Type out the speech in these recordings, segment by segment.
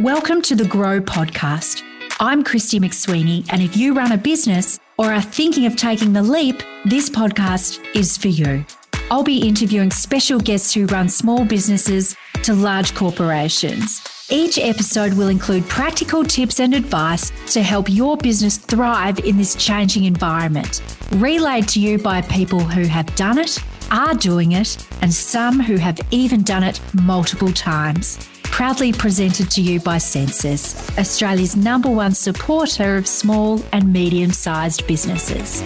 Welcome to the Grow Podcast. I'm Christy McSweeney, and if you run a business or are thinking of taking the leap, this podcast is for you. I'll be interviewing special guests who run small businesses to large corporations. Each episode will include practical tips and advice to help your business thrive in this changing environment, relayed to you by people who have done it, are doing it, and some who have even done it multiple times. Proudly presented to you by Sensis, Australia's number one supporter of small and medium sized businesses.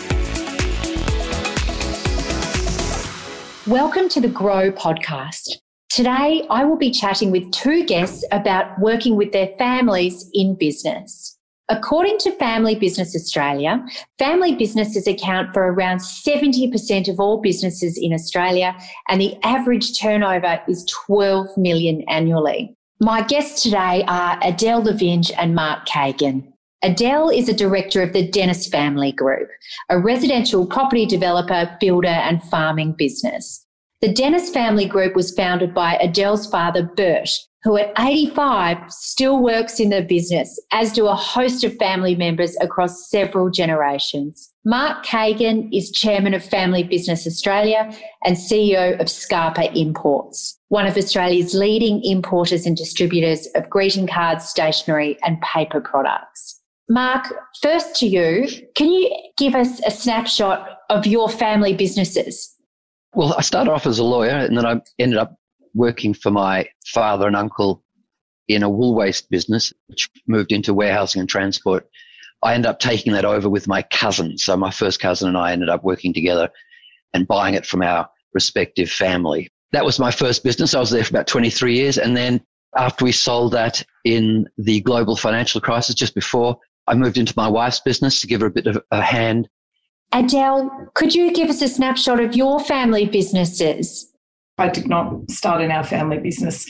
Welcome to the Grow podcast. Today, I will be chatting with two guests about working with their families in business. According to Family Business Australia, family businesses account for around 70% of all businesses in Australia, and the average turnover is 12 million annually. My guests today are Adele Lavinge and Mark Kagan. Adele is a director of the Dennis Family Group, a residential property developer, builder, and farming business. The Dennis Family Group was founded by Adele's father, Bert, who at 85 still works in the business, as do a host of family members across several generations. Mark Kagan is chairman of Family Business Australia and CEO of Scarpa Imports, one of Australia's leading importers and distributors of greeting cards, stationery, and paper products. Mark, first to you, can you give us a snapshot of your family businesses? Well, I started off as a lawyer and then I ended up working for my father and uncle in a wool waste business, which moved into warehousing and transport. I ended up taking that over with my cousin. So my first cousin and I ended up working together and buying it from our respective family. That was my first business. I was there for about 23 years. And then after we sold that in the global financial crisis just before, I moved into my wife's business to give her a bit of a hand. Adele, could you give us a snapshot of your family businesses? I did not start in our family business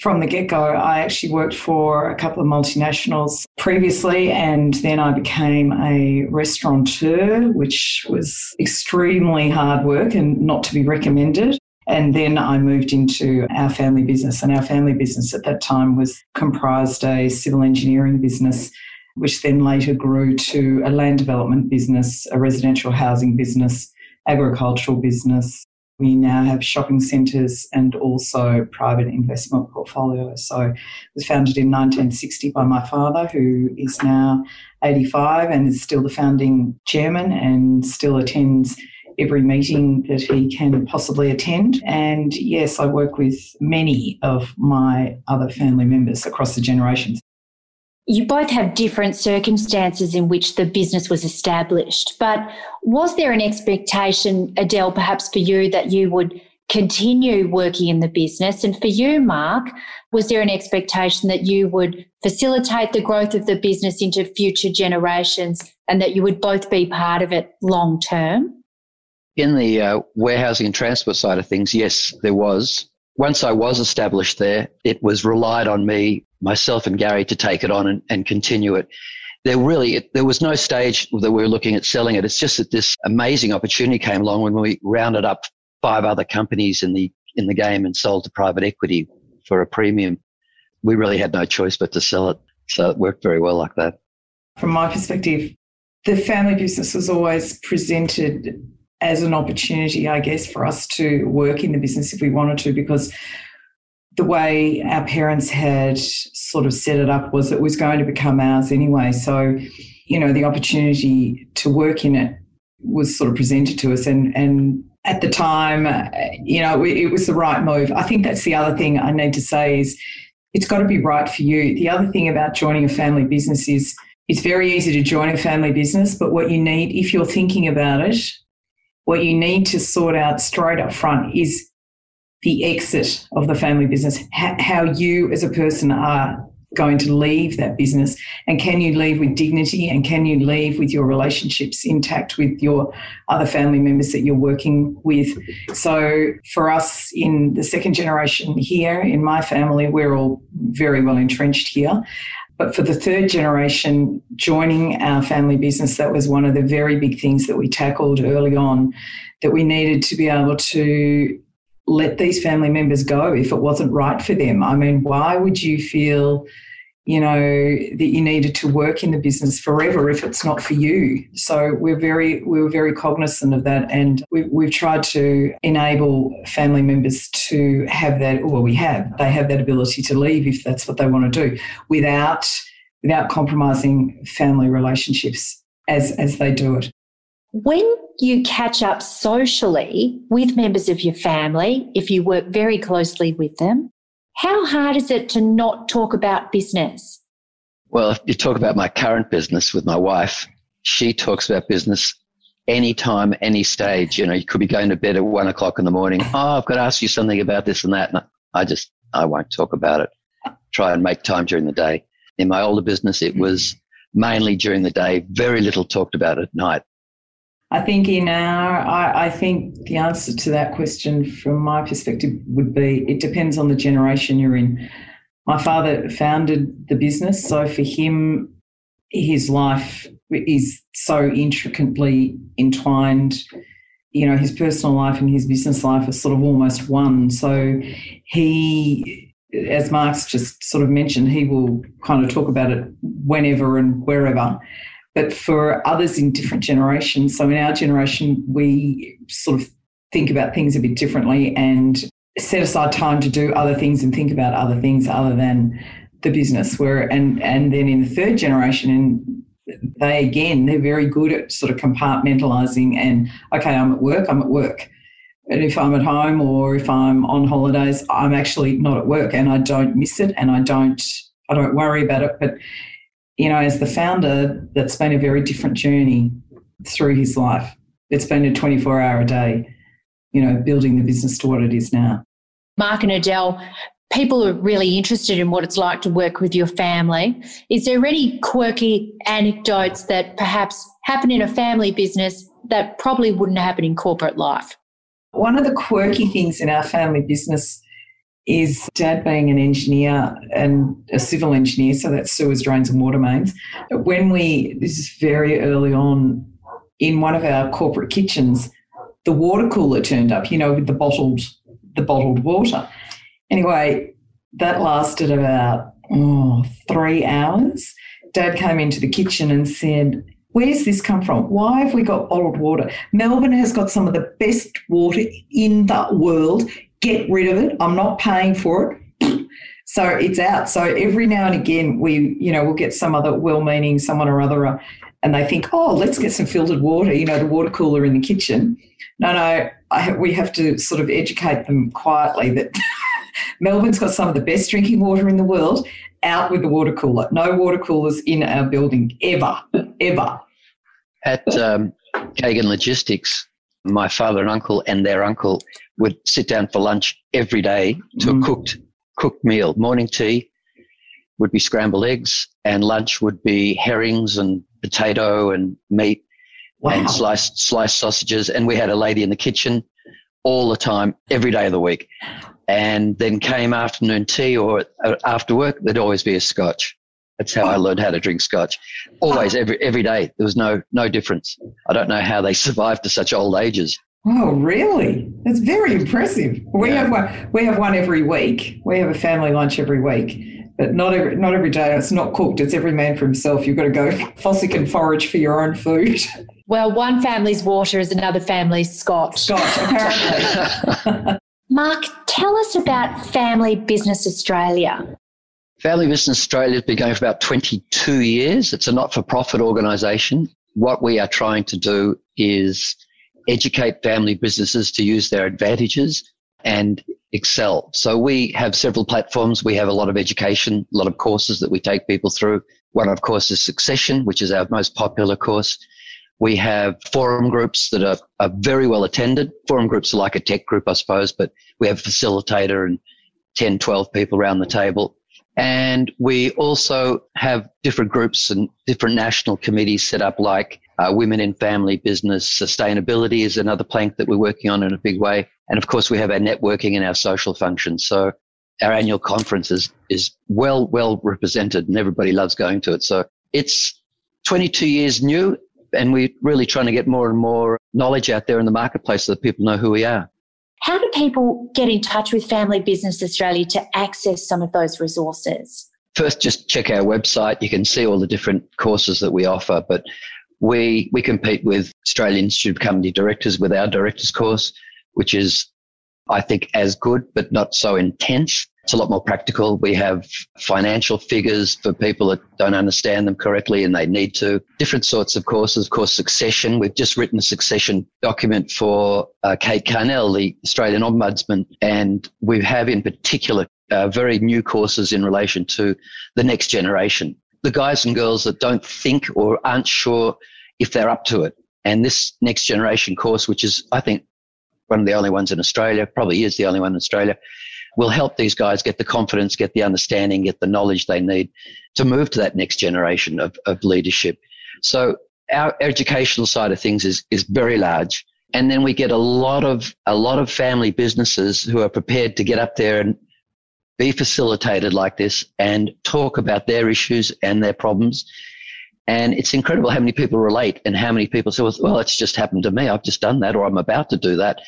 from the get go. I actually worked for a couple of multinationals previously, and then I became a restaurateur, which was extremely hard work and not to be recommended. And then I moved into our family business, and our family business at that time was comprised a civil engineering business, which then later grew to a land development business, a residential housing business, agricultural business, we now have shopping centres and also private investment portfolios. So it was founded in 1960 by my father, who is now 85 and is still the founding chairman and still attends every meeting that he can possibly attend. And yes, I work with many of my other family members across the generations. You both have different circumstances in which the business was established, but was there an expectation, Adele, perhaps for you, that you would continue working in the business? And for you, Mark, was there an expectation that you would facilitate the growth of the business into future generations and that you would both be part of it long term? In the uh, warehousing and transport side of things, yes, there was. Once I was established there, it was relied on me myself and Gary to take it on and, and continue it. There really, it, there was no stage that we were looking at selling it. It's just that this amazing opportunity came along when we rounded up five other companies in the in the game and sold to private equity for a premium. We really had no choice but to sell it. So it worked very well like that. From my perspective, the family business was always presented as an opportunity, I guess, for us to work in the business if we wanted to, because the way our parents had sort of set it up was it was going to become ours anyway. So, you know, the opportunity to work in it was sort of presented to us. And, and at the time, you know, it was the right move. I think that's the other thing I need to say is it's got to be right for you. The other thing about joining a family business is it's very easy to join a family business, but what you need, if you're thinking about it, what you need to sort out straight up front is the exit of the family business, how you as a person are going to leave that business and can you leave with dignity and can you leave with your relationships intact with your other family members that you're working with? So for us in the second generation here in my family we're all very well entrenched here but for the third generation joining our family business that was one of the very big things that we tackled early on that we needed to be able to let these family members go if it wasn't right for them. I mean, why would you feel you know, that you needed to work in the business forever if it's not for you. So we're very, we were very cognizant of that. And we, we've tried to enable family members to have that, well, we have, they have that ability to leave if that's what they want to do without, without compromising family relationships as, as they do it. When you catch up socially with members of your family, if you work very closely with them, how hard is it to not talk about business? Well, if you talk about my current business with my wife, she talks about business anytime, any stage. You know, you could be going to bed at one o'clock in the morning. Oh, I've got to ask you something about this and that. And I just, I won't talk about it. Try and make time during the day. In my older business, it was mainly during the day, very little talked about at night. I think in our, I, I, think the answer to that question from my perspective would be it depends on the generation you're in. My father founded the business, so for him, his life is so intricately entwined. You know, his personal life and his business life are sort of almost one. So he, as Mark's just sort of mentioned, he will kind of talk about it whenever and wherever but for others in different generations. So in our generation, we sort of think about things a bit differently and set aside time to do other things and think about other things other than the business. Where and and then in the third generation, and they again they're very good at sort of compartmentalizing and okay, I'm at work, I'm at work. And if I'm at home or if I'm on holidays, I'm actually not at work and I don't miss it and I don't I don't worry about it. But you know, as the founder, that's been a very different journey through his life. It's been a 24 hour a day, you know, building the business to what it is now. Mark and Adele, people are really interested in what it's like to work with your family. Is there any quirky anecdotes that perhaps happen in a family business that probably wouldn't happen in corporate life? One of the quirky things in our family business is dad being an engineer and a civil engineer, so that's sewers, drains, and water mains. But when we, this is very early on, in one of our corporate kitchens, the water cooler turned up, you know, with the bottled, the bottled water. Anyway, that lasted about oh, three hours. Dad came into the kitchen and said, Where's this come from? Why have we got bottled water? Melbourne has got some of the best water in the world get rid of it. I'm not paying for it. So it's out. So every now and again, we, you know, we'll get some other well-meaning someone or other, uh, and they think, oh, let's get some filtered water. You know, the water cooler in the kitchen. No, no, I, we have to sort of educate them quietly that Melbourne's got some of the best drinking water in the world. Out with the water cooler. No water coolers in our building ever, ever. At um, Kagan Logistics, my father and uncle and their uncle would sit down for lunch every day to mm. a cooked cooked meal. Morning tea would be scrambled eggs, and lunch would be herrings and potato and meat wow. and sliced sliced sausages. And we had a lady in the kitchen all the time, every day of the week. And then came afternoon tea or uh, after work, there'd always be a scotch. That's how I learned how to drink scotch. Always, every every day. There was no no difference. I don't know how they survived to such old ages. Oh, really? That's very impressive. We yeah. have one. We have one every week. We have a family lunch every week, but not every not every day. It's not cooked. It's every man for himself. You've got to go fossick and forage for your own food. Well, one family's water is another family's scotch. Scotch, apparently. Mark, tell us about Family Business Australia. Family Business Australia has been going for about 22 years. It's a not for profit organisation. What we are trying to do is educate family businesses to use their advantages and excel. So we have several platforms. We have a lot of education, a lot of courses that we take people through. One, of course, is Succession, which is our most popular course. We have forum groups that are, are very well attended. Forum groups are like a tech group, I suppose, but we have a facilitator and 10, 12 people around the table. And we also have different groups and different national committees set up, like uh, Women in Family Business. Sustainability is another plank that we're working on in a big way. And of course, we have our networking and our social functions. So our annual conference is, is well, well represented and everybody loves going to it. So it's 22 years new and we're really trying to get more and more knowledge out there in the marketplace so that people know who we are. How do people get in touch with Family Business Australia to access some of those resources? first just check our website. You can see all the different courses that we offer, but we, we compete with Australian Institute of Company Directors with our directors course, which is, I think, as good, but not so intense. It's a lot more practical. We have financial figures for people that don't understand them correctly and they need to. Different sorts of courses, of course, succession. We've just written a succession document for uh, Kate Carnell, the Australian Ombudsman, and we have in particular uh, very new courses in relation to the next generation. The guys and girls that don't think or aren't sure if they're up to it. And this next generation course, which is, I think, one of the only ones in Australia, probably is the only one in Australia, will help these guys get the confidence, get the understanding, get the knowledge they need to move to that next generation of, of leadership. So our educational side of things is, is very large. And then we get a lot of, a lot of family businesses who are prepared to get up there and be facilitated like this and talk about their issues and their problems. And it's incredible how many people relate and how many people say, well, it's just happened to me. I've just done that or I'm about to do that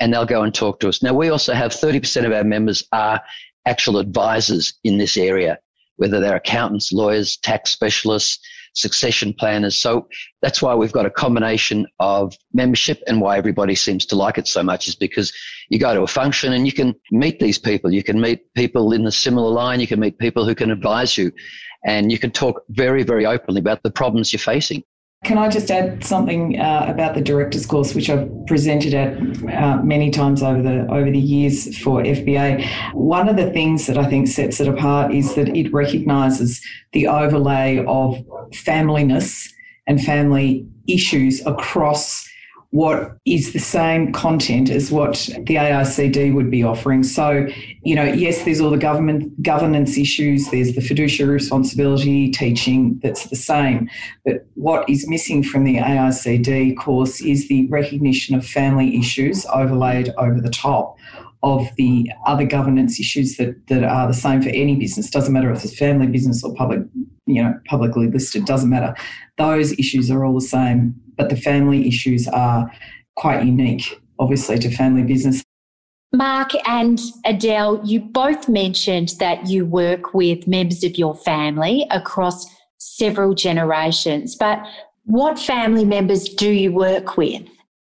and they'll go and talk to us. Now, we also have 30% of our members are actual advisors in this area, whether they're accountants, lawyers, tax specialists, succession planners. So that's why we've got a combination of membership and why everybody seems to like it so much is because you go to a function and you can meet these people. You can meet people in the similar line. You can meet people who can advise you and you can talk very, very openly about the problems you're facing. Can I just add something uh, about the directors course, which I've presented at uh, many times over the over the years for FBA? One of the things that I think sets it apart is that it recognises the overlay of familyness and family issues across what is the same content as what the AICD would be offering. So, you know, yes, there's all the government governance issues, there's the fiduciary responsibility teaching that's the same. But what is missing from the AICD course is the recognition of family issues overlaid over the top of the other governance issues that, that are the same for any business. Doesn't matter if it's family business or public, you know, publicly listed, doesn't matter. Those issues are all the same but the family issues are quite unique, obviously, to family business. Mark and Adele, you both mentioned that you work with members of your family across several generations, but what family members do you work with?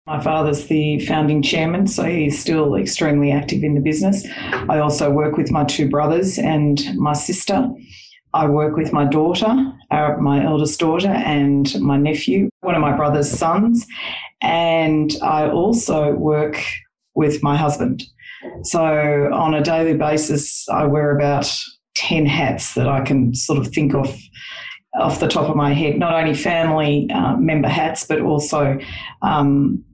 My father's the founding chairman, so he's still extremely active in the business. I also work with my two brothers and my sister. I work with my daughter, my eldest daughter, and my nephew, one of my brother's sons. And I also work with my husband. So on a daily basis, I wear about 10 hats that I can sort of think of off the top of my head, not only family uh, member hats, but also um,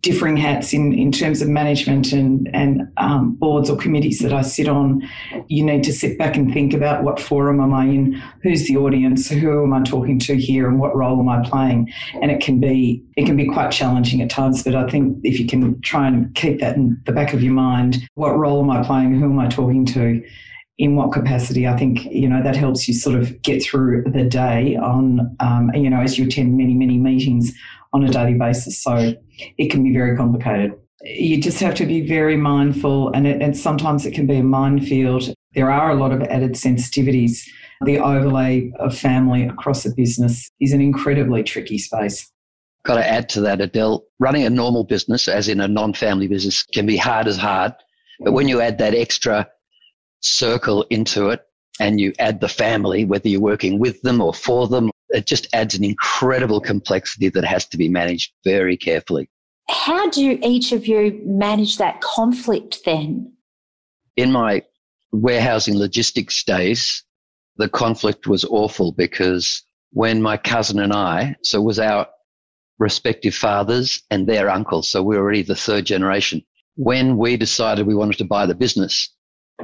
differing hats in, in terms of management and, and um, boards or committees that I sit on, you need to sit back and think about what forum am I in, who's the audience, who am I talking to here, and what role am I playing. And it can be it can be quite challenging at times, but I think if you can try and keep that in the back of your mind, what role am I playing, who am I talking to, in what capacity, I think you know that helps you sort of get through the day on um, you know as you attend many many meetings on a daily basis. So it can be very complicated. You just have to be very mindful, and, it, and sometimes it can be a minefield. There are a lot of added sensitivities. The overlay of family across a business is an incredibly tricky space. Got to add to that, Adele. Running a normal business, as in a non family business, can be hard as hard. But when you add that extra circle into it and you add the family, whether you're working with them or for them it just adds an incredible complexity that has to be managed very carefully. How do each of you manage that conflict then? In my warehousing logistics days, the conflict was awful because when my cousin and I, so it was our respective fathers and their uncles, so we were already the third generation. When we decided we wanted to buy the business,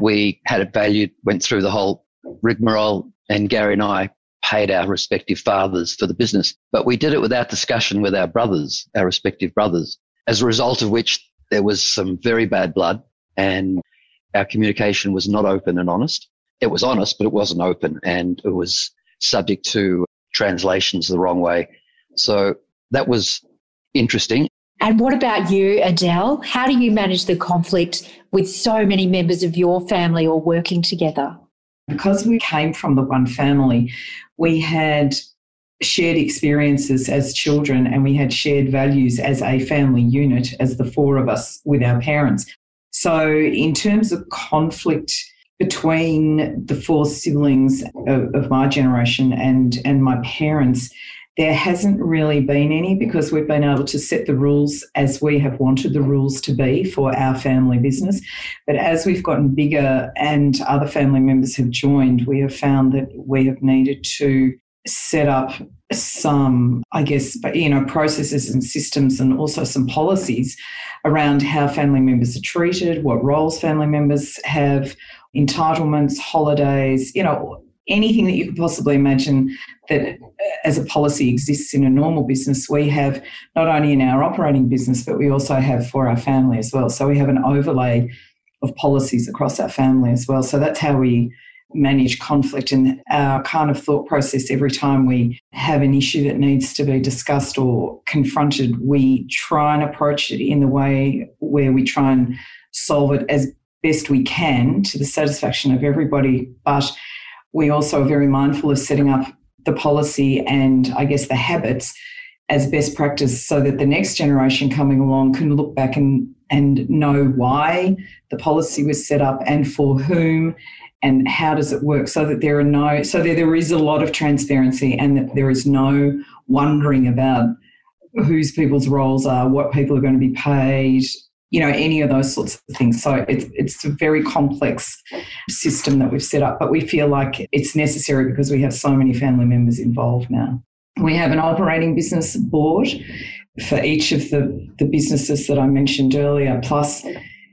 we had it valued, went through the whole rigmarole, and Gary and I paid our respective fathers for the business. But we did it without discussion with our brothers, our respective brothers, as a result of which there was some very bad blood and our communication was not open and honest. It was honest, but it wasn't open and it was subject to translations the wrong way. So that was interesting. And what about you, Adele? How do you manage the conflict with so many members of your family all working together? Because we came from the one family, we had shared experiences as children and we had shared values as a family unit, as the four of us with our parents. So, in terms of conflict between the four siblings of, of my generation and, and my parents, there hasn't really been any because we've been able to set the rules as we have wanted the rules to be for our family business. But as we've gotten bigger and other family members have joined, we have found that we have needed to set up some, I guess, you know, processes and systems and also some policies around how family members are treated, what roles family members have, entitlements, holidays, you know, anything that you could possibly imagine that uh, as a policy exists in a normal business, we have not only in our operating business, but we also have for our family as well. So we have an overlay of policies across our family as well. So that's how we manage conflict and our kind of thought process every time we have an issue that needs to be discussed or confronted we try and approach it in the way where we try and solve it as best we can to the satisfaction of everybody but we also are very mindful of setting up the policy and i guess the habits as best practice so that the next generation coming along can look back and and know why the policy was set up and for whom and how does it work so that there are no so that there is a lot of transparency and that there is no wondering about whose people's roles are what people are going to be paid you know any of those sorts of things. So it's it's a very complex system that we've set up but we feel like it's necessary because we have so many family members involved now. We have an operating business board for each of the the businesses that I mentioned earlier. Plus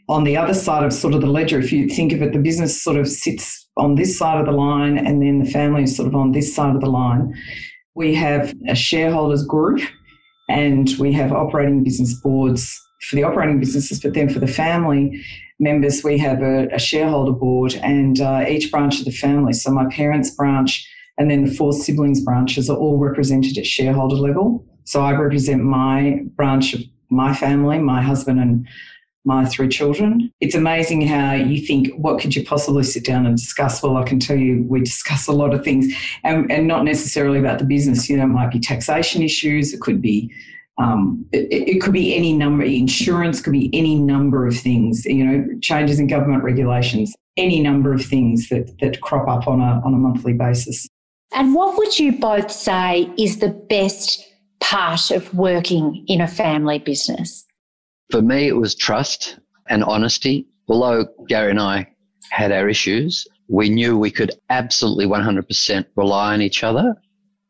on the other side of sort of the ledger, if you think of it, the business sort of sits on this side of the line and then the family is sort of on this side of the line. We have a shareholders group and we have operating business boards for the operating businesses, but then for the family members, we have a, a shareholder board and uh, each branch of the family. So my parents' branch and then the four siblings branches are all represented at shareholder level. So I represent my branch of my family, my husband and my three children. It's amazing how you think, what could you possibly sit down and discuss? Well, I can tell you, we discuss a lot of things and, and not necessarily about the business. You know, it might be taxation issues, it could be. Um, it, it could be any number, insurance could be any number of things, you know, changes in government regulations, any number of things that, that crop up on a, on a monthly basis. And what would you both say is the best part of working in a family business? For me, it was trust and honesty. Although Gary and I had our issues, we knew we could absolutely 100% rely on each other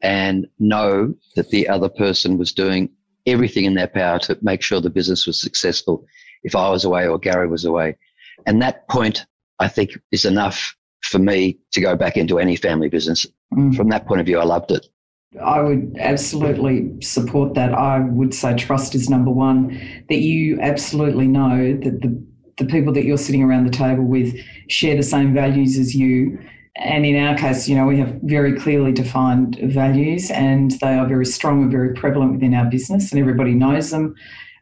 and know that the other person was doing everything in their power to make sure the business was successful if I was away or Gary was away. And that point, I think, is enough for me to go back into any family business. Mm. From that point of view, I loved it. I would absolutely support that. I would say trust is number one, that you absolutely know that the, the people that you're sitting around the table with share the same values as you. And in our case, you know, we have very clearly defined values and they are very strong and very prevalent within our business, and everybody knows them.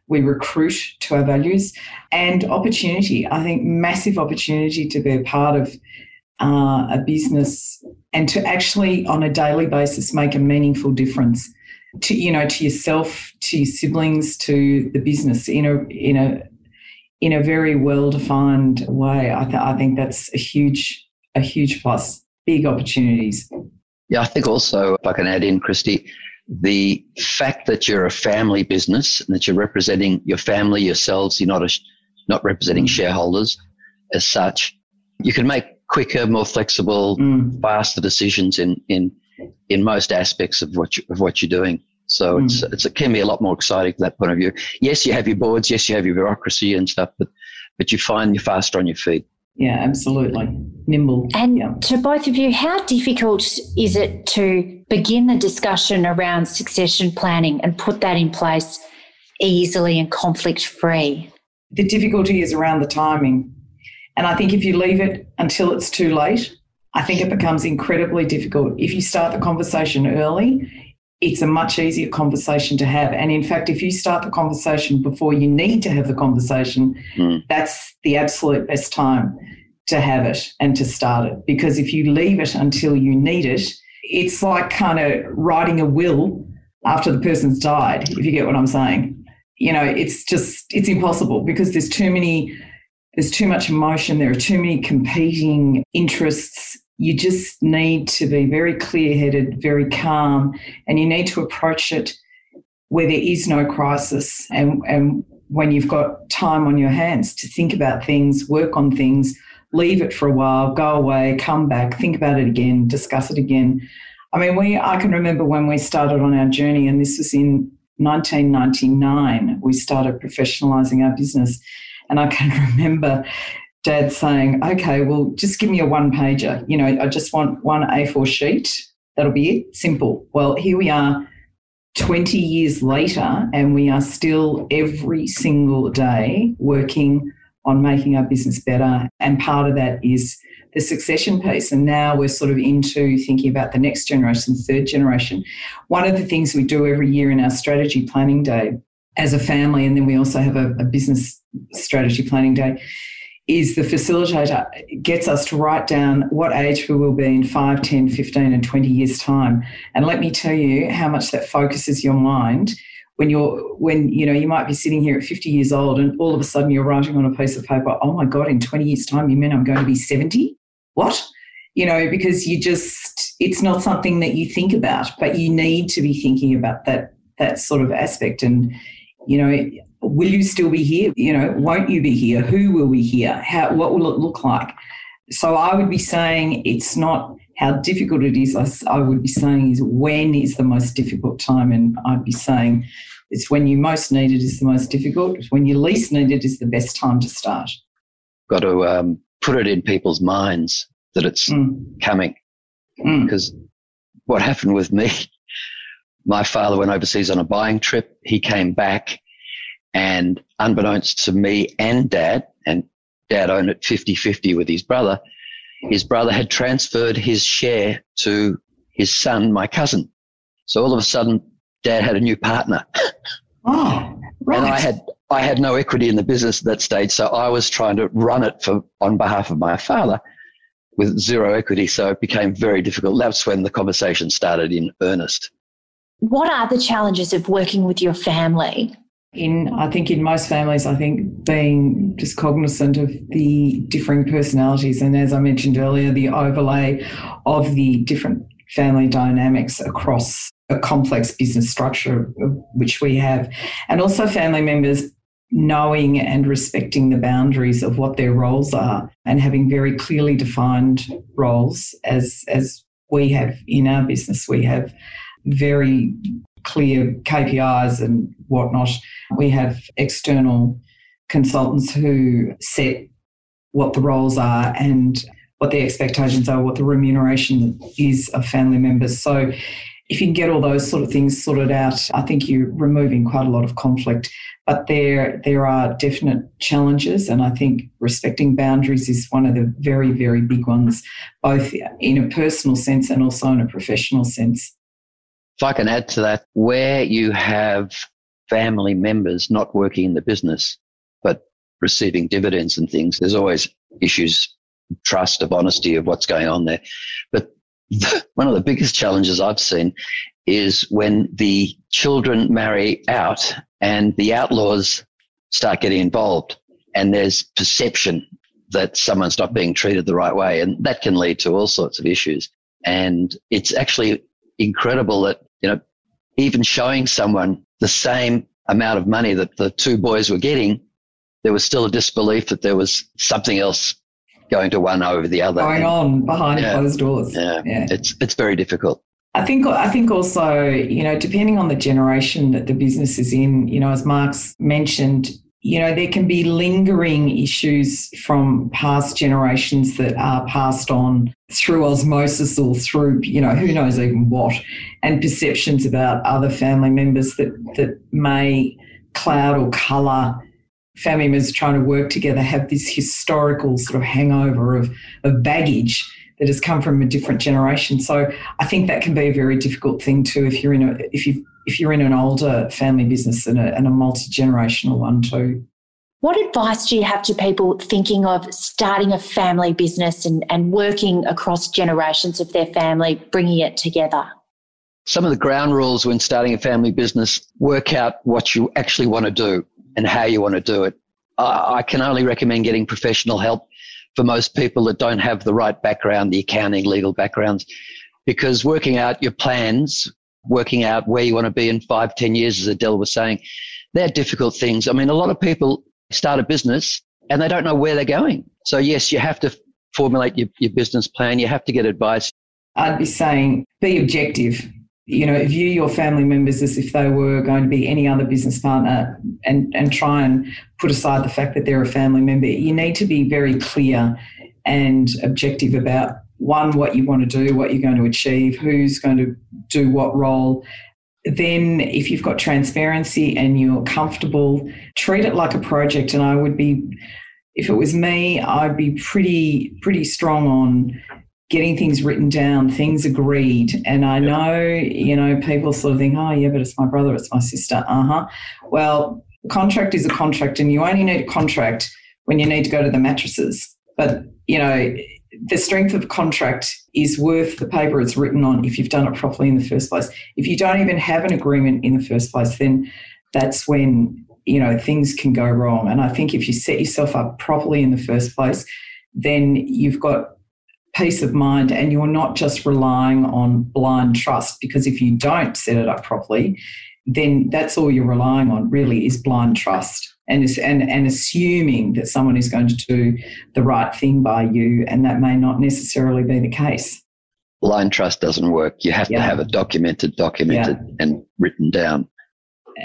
We recruit to our values and opportunity. I think massive opportunity to be a part of uh, a business and to actually on a daily basis make a meaningful difference to you know to yourself to your siblings to the business in a in a in a very well defined way I, th- I think that's a huge a huge plus big opportunities yeah i think also if i can add in christy the fact that you're a family business and that you're representing your family yourselves you're not a, not representing shareholders as such you can make quicker, more flexible, mm. faster decisions in, in, in most aspects of what, you, of what you're doing. So mm. it's, it's, it can be a lot more exciting from that point of view. Yes, you have your boards. Yes, you have your bureaucracy and stuff, but, but you find you're faster on your feet. Yeah, absolutely. Nimble. And yeah. to both of you, how difficult is it to begin the discussion around succession planning and put that in place easily and conflict free? The difficulty is around the timing. And I think if you leave it until it's too late, I think it becomes incredibly difficult. If you start the conversation early, it's a much easier conversation to have. And in fact, if you start the conversation before you need to have the conversation, mm. that's the absolute best time to have it and to start it. Because if you leave it until you need it, it's like kind of writing a will after the person's died, if you get what I'm saying. You know, it's just, it's impossible because there's too many, there's too much emotion, there are too many competing interests. You just need to be very clear headed, very calm, and you need to approach it where there is no crisis and, and when you've got time on your hands to think about things, work on things, leave it for a while, go away, come back, think about it again, discuss it again. I mean, we I can remember when we started on our journey, and this was in 1999. We started professionalizing our business, and I can remember Dad saying, "Okay, well, just give me a one pager. You know, I just want one A4 sheet. That'll be it. Simple." Well, here we are. 20 years later, and we are still every single day working on making our business better. And part of that is the succession piece. And now we're sort of into thinking about the next generation, third generation. One of the things we do every year in our strategy planning day as a family, and then we also have a, a business strategy planning day, is the facilitator gets us to write down what age we will be in 5, 10, 15, and 20 years' time. And let me tell you how much that focuses your mind when you're when you know you might be sitting here at 50 years old and all of a sudden you're writing on a piece of paper oh my god in 20 years time you mean i'm going to be 70 what? You know because you just it's not something that you think about but you need to be thinking about that that sort of aspect. And you know will you still be here you know won't you be here who will be here how what will it look like so i would be saying it's not how difficult it is, I, I would be saying is when is the most difficult time? And I'd be saying it's when you most need it is the most difficult. When you least need it is the best time to start. Got to um, put it in people's minds that it's mm. coming. Mm. Because what happened with me, my father went overseas on a buying trip. He came back and unbeknownst to me and dad, and dad owned it 50 50 with his brother, his brother had transferred his share to his son, my cousin. So all of a sudden, dad had a new partner. Oh, right. And I had I had no equity in the business at that stage, so I was trying to run it for on behalf of my father with zero equity. So it became very difficult. That's when the conversation started in earnest. What are the challenges of working with your family? In I think in most families, I think being just cognizant of the differing personalities and as I mentioned earlier, the overlay of the different family dynamics across a complex business structure which we have, and also family members knowing and respecting the boundaries of what their roles are and having very clearly defined roles as as we have in our business. We have very clear KPIs and whatnot. We have external consultants who set what the roles are and what the expectations are, what the remuneration is of family members. So if you can get all those sort of things sorted out, I think you're removing quite a lot of conflict. But there, there are definite challenges, and I think respecting boundaries is one of the very, very big ones, both in a personal sense and also in a professional sense. If I can add to that, where you have family members not working in the business, but receiving dividends and things, there's always issues, trust, of honesty of what's going on there. But the, one of the biggest challenges I've seen is when the children marry out and the outlaws start getting involved and there's perception that someone's not being treated the right way. And that can lead to all sorts of issues. And it's actually incredible that, you know, even showing someone the same amount of money that the two boys were getting, there was still a disbelief that there was something else going to one over the other. Going on behind yeah, closed doors. Yeah, yeah. It's it's very difficult. I think I think also, you know, depending on the generation that the business is in, you know, as Mark's mentioned, you know, there can be lingering issues from past generations that are passed on through osmosis or through, you know, who knows even what, and perceptions about other family members that, that may cloud or colour. Family members trying to work together have this historical sort of hangover of, of baggage that has come from a different generation. So I think that can be a very difficult thing too if you're in a if you if you're in an older family business and a, and a multi generational one too. What advice do you have to people thinking of starting a family business and, and working across generations of their family, bringing it together? Some of the ground rules when starting a family business work out what you actually want to do and how you want to do it. I can only recommend getting professional help for most people that don't have the right background, the accounting, legal backgrounds, because working out your plans, working out where you want to be in five, ten years, as Adele was saying, they're difficult things. I mean, a lot of people start a business and they don't know where they're going. So, yes, you have to formulate your, your business plan, you have to get advice. I'd be saying be objective. You know, view your family members as if they were going to be any other business partner and, and try and put aside the fact that they're a family member. You need to be very clear and objective about one, what you want to do, what you're going to achieve, who's going to do what role, then if you've got transparency and you're comfortable, treat it like a project. And I would be, if it was me, I'd be pretty, pretty strong on getting things written down, things agreed. And I know, you know, people sort of think, oh, yeah, but it's my brother, it's my sister. Uh huh. Well, contract is a contract, and you only need a contract when you need to go to the mattresses. But, you know, the strength of contract is worth the paper it's written on if you've done it properly in the first place. If you don't even have an agreement in the first place, then that's when you know things can go wrong. And I think if you set yourself up properly in the first place, then you've got peace of mind and you're not just relying on blind trust because if you don't set it up properly, then that's all you're relying on really is blind trust and, and, and assuming that someone is going to do the right thing by you, and that may not necessarily be the case. Blind trust doesn't work. You have yeah. to have it documented, documented, yeah. and written down.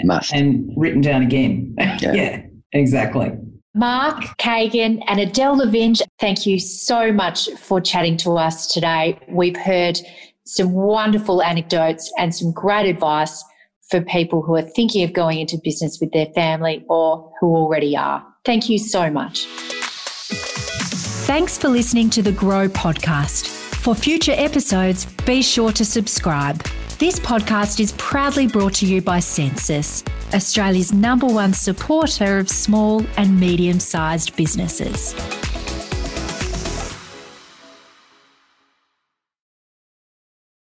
Must. And written down again. Yeah, yeah exactly. Mark Kagan and Adele Lavinge, thank you so much for chatting to us today. We've heard some wonderful anecdotes and some great advice for people who are thinking of going into business with their family or who already are. Thank you so much. Thanks for listening to the Grow podcast. For future episodes, be sure to subscribe. This podcast is proudly brought to you by Sensis, Australia's number one supporter of small and medium sized businesses.